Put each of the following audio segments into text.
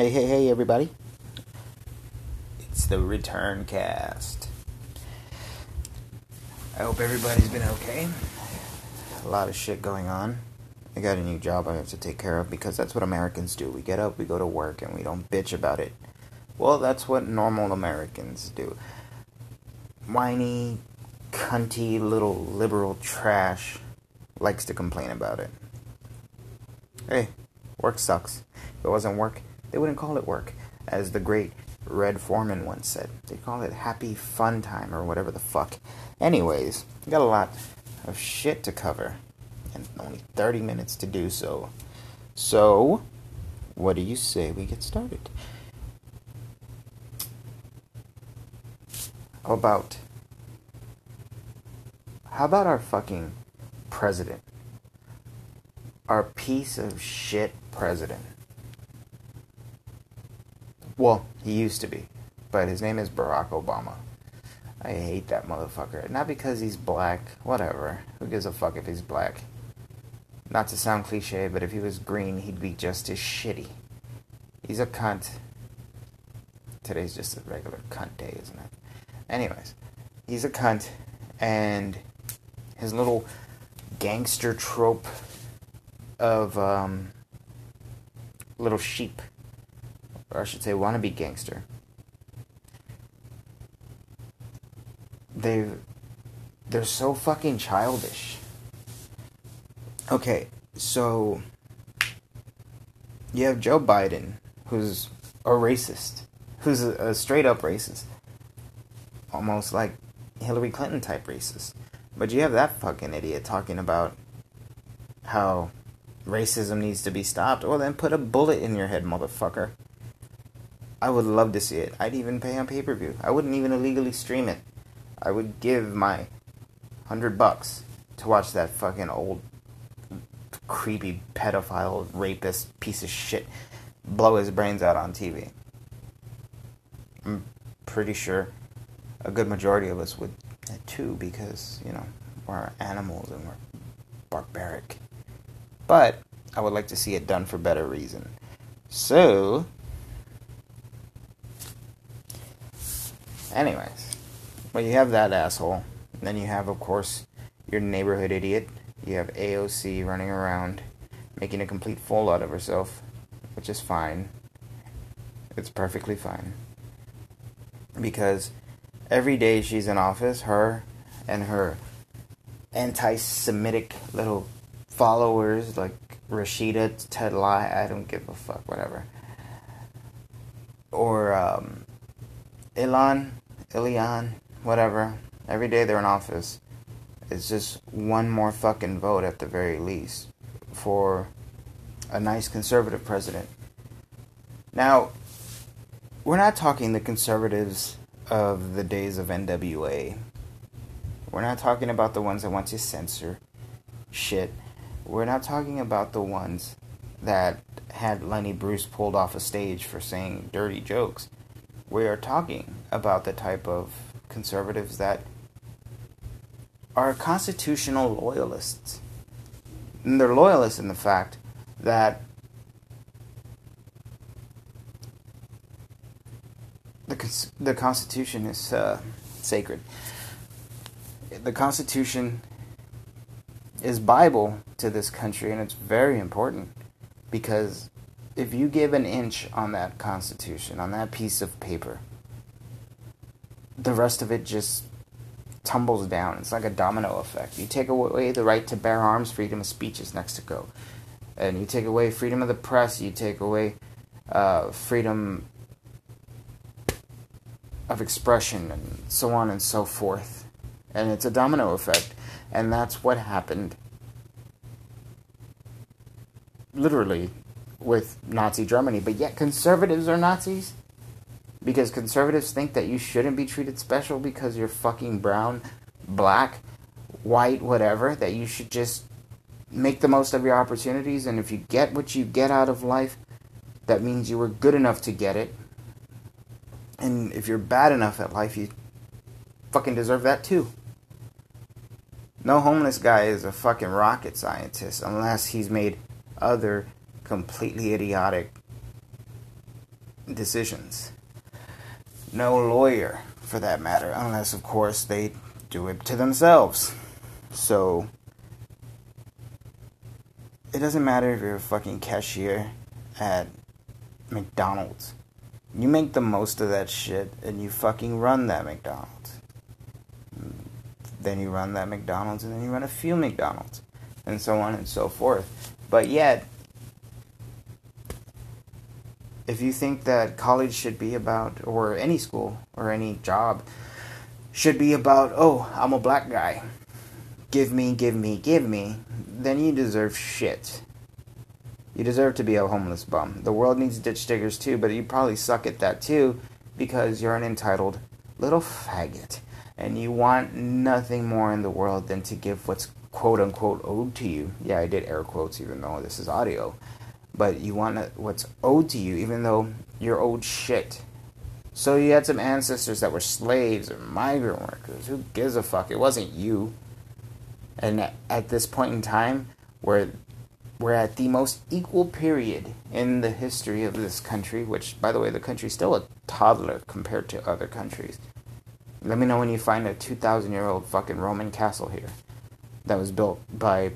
Hey, hey, hey, everybody. It's the return cast. I hope everybody's been okay. A lot of shit going on. I got a new job I have to take care of because that's what Americans do. We get up, we go to work, and we don't bitch about it. Well, that's what normal Americans do. Whiny, cunty little liberal trash likes to complain about it. Hey, work sucks. If it wasn't work, they wouldn't call it work. As the great Red Foreman once said, they call it happy fun time or whatever the fuck. Anyways, got a lot of shit to cover and only 30 minutes to do so. So, what do you say we get started? How about how about our fucking president? Our piece of shit president. Well, he used to be, but his name is Barack Obama. I hate that motherfucker. Not because he's black, whatever. Who gives a fuck if he's black? Not to sound cliche, but if he was green, he'd be just as shitty. He's a cunt. Today's just a regular cunt day, isn't it? Anyways, he's a cunt, and his little gangster trope of um, little sheep, or I should say, wannabe gangster. They, they're so fucking childish. Okay, so you have Joe Biden, who's a racist, who's a, a straight up racist, almost like Hillary Clinton type racist. But you have that fucking idiot talking about how racism needs to be stopped. Well, then put a bullet in your head, motherfucker. I would love to see it. I'd even pay on pay per view. I wouldn't even illegally stream it. I would give my hundred bucks to watch that fucking old creepy pedophile rapist piece of shit blow his brains out on TV. I'm pretty sure a good majority of us would too because, you know, we're animals and we're barbaric. But I would like to see it done for better reason. So, anyways, well, you have that asshole. then you have, of course, your neighborhood idiot. You have AOC running around making a complete fool out of herself, which is fine. It's perfectly fine. Because every day she's in office, her and her anti Semitic little followers like Rashida Tlaib, I don't give a fuck, whatever. Or um, Ilan, Ilian, whatever. Every day they're in office. It's just one more fucking vote at the very least for a nice conservative president. Now, we're not talking the conservatives of the days of NWA. We're not talking about the ones that want to censor shit. We're not talking about the ones that had Lenny Bruce pulled off a stage for saying dirty jokes. We are talking about the type of conservatives that are constitutional loyalists. And they're loyalists in the fact that the the Constitution is uh, sacred. The Constitution is Bible to this country, and it's very important because if you give an inch on that Constitution, on that piece of paper, the rest of it just tumbles down. It's like a domino effect. You take away the right to bear arms, freedom of speech is next to go. And you take away freedom of the press, you take away uh, freedom of expression and so on and so forth. And it's a domino effect. And that's what happened literally with Nazi Germany. But yet conservatives are Nazis? Because conservatives think that you shouldn't be treated special because you're fucking brown, black, white, whatever, that you should just make the most of your opportunities and if you get what you get out of life, that means you were good enough to get it and if you're bad enough at life, you fucking deserve that too. No homeless guy is a fucking rocket scientist unless he's made other completely idiotic decisions. No lawyer, for that matter, unless, of course, they do it to themselves. So, it doesn't matter if you're a fucking cashier at McDonald's. You make the most of that shit and you fucking run that McDonald's. Then you run that McDonald's and then you run a few McDonald's and so on and so forth. But yet, if you think that college should be about, or any school or any job should be about, oh, I'm a black guy, give me, give me, give me, then you deserve shit. You deserve to be a homeless bum. The world needs ditch diggers too, but you probably suck at that too because you're an entitled little faggot. And you want nothing more in the world than to give what's quote unquote owed to you. Yeah, I did air quotes even though this is audio. But you want what's owed to you even though you're owed shit. So you had some ancestors that were slaves or migrant workers. Who gives a fuck? It wasn't you. And at this point in time, where we're at the most equal period in the history of this country, which, by the way, the country's still a toddler compared to other countries. Let me know when you find a 2,000 year old fucking Roman castle here that was built by,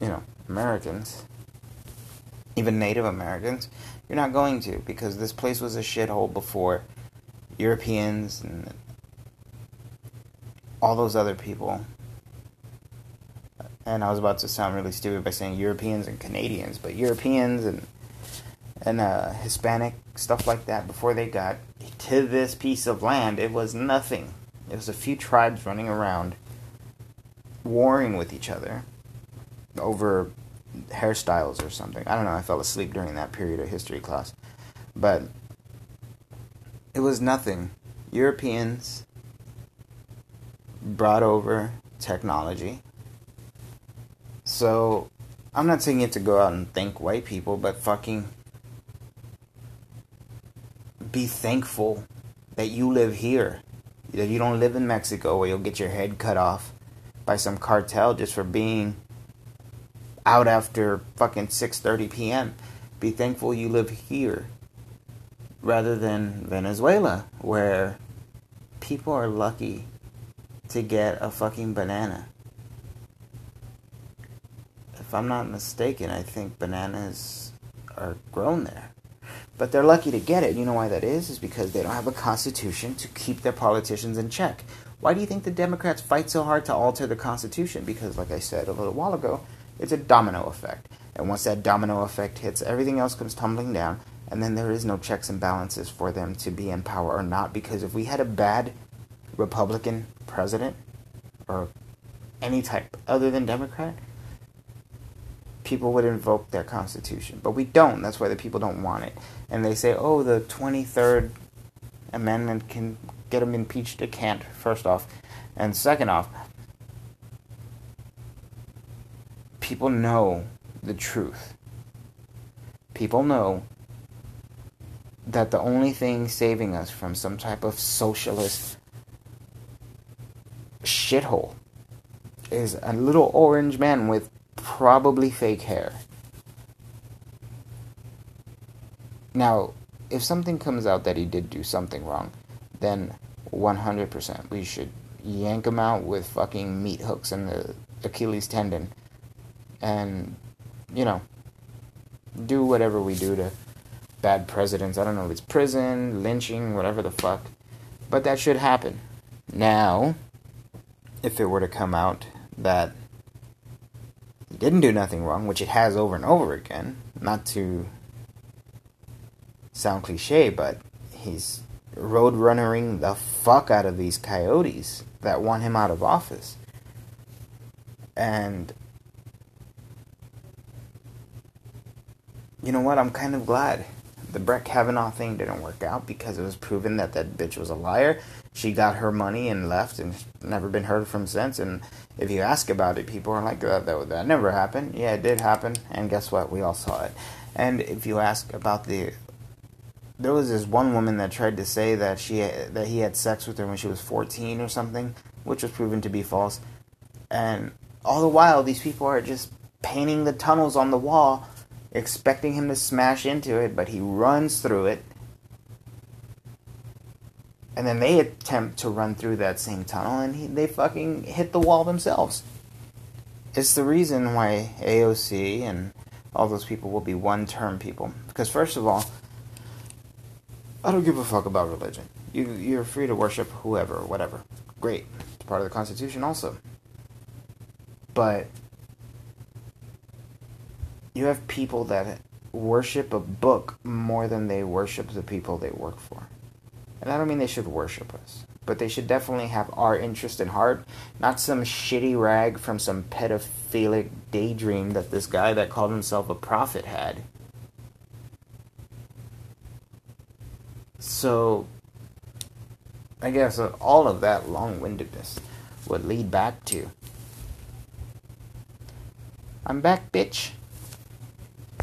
you know, Americans, even Native Americans. You're not going to because this place was a shithole before Europeans and all those other people and I was about to sound really stupid by saying Europeans and Canadians, but Europeans and and uh, Hispanic stuff like that before they got to this piece of land, it was nothing. It was a few tribes running around, warring with each other over hairstyles or something. I don't know. I fell asleep during that period of history class, but it was nothing. Europeans brought over technology so, I'm not saying you have to go out and thank white people, but fucking be thankful that you live here. That you don't live in Mexico where you'll get your head cut off by some cartel just for being out after fucking 6:30 p.m. Be thankful you live here rather than Venezuela where people are lucky to get a fucking banana if I'm not mistaken, I think bananas are grown there. But they're lucky to get it. You know why that is? Is because they don't have a constitution to keep their politicians in check. Why do you think the Democrats fight so hard to alter the Constitution? Because, like I said a little while ago, it's a domino effect. And once that domino effect hits, everything else comes tumbling down, and then there is no checks and balances for them to be in power or not. Because if we had a bad Republican president, or any type other than Democrat, people would invoke their constitution. But we don't. That's why the people don't want it. And they say, oh, the 23rd Amendment can get them impeached. It can't, first off. And second off, people know the truth. People know that the only thing saving us from some type of socialist shithole is a little orange man with probably fake hair. Now, if something comes out that he did do something wrong, then 100% we should yank him out with fucking meat hooks in the Achilles tendon and, you know, do whatever we do to bad presidents. I don't know if it's prison, lynching, whatever the fuck. But that should happen. Now, if it were to come out that he didn't do nothing wrong, which it has over and over again. Not to sound cliche, but he's roadrunnering the fuck out of these coyotes that want him out of office. And you know what? I'm kind of glad the Brett Kavanaugh thing didn't work out because it was proven that that bitch was a liar. She got her money and left and never been heard from since. And if you ask about it, people are like, that, that, that never happened. Yeah, it did happen. And guess what? We all saw it. And if you ask about the. There was this one woman that tried to say that she that he had sex with her when she was 14 or something, which was proven to be false. And all the while, these people are just painting the tunnels on the wall expecting him to smash into it, but he runs through it And then they attempt to run through that same tunnel and he, they fucking hit the wall themselves. It's the reason why AOC and all those people will be one term people. Because, first of all, I don't give a fuck about religion. You, you're free to worship whoever whatever. Great. It's part of the Constitution, also. But you have people that worship a book more than they worship the people they work for. And I don't mean they should worship us, but they should definitely have our interest in heart, not some shitty rag from some pedophilic daydream that this guy that called himself a prophet had. So, I guess all of that long windedness would lead back to I'm back, bitch.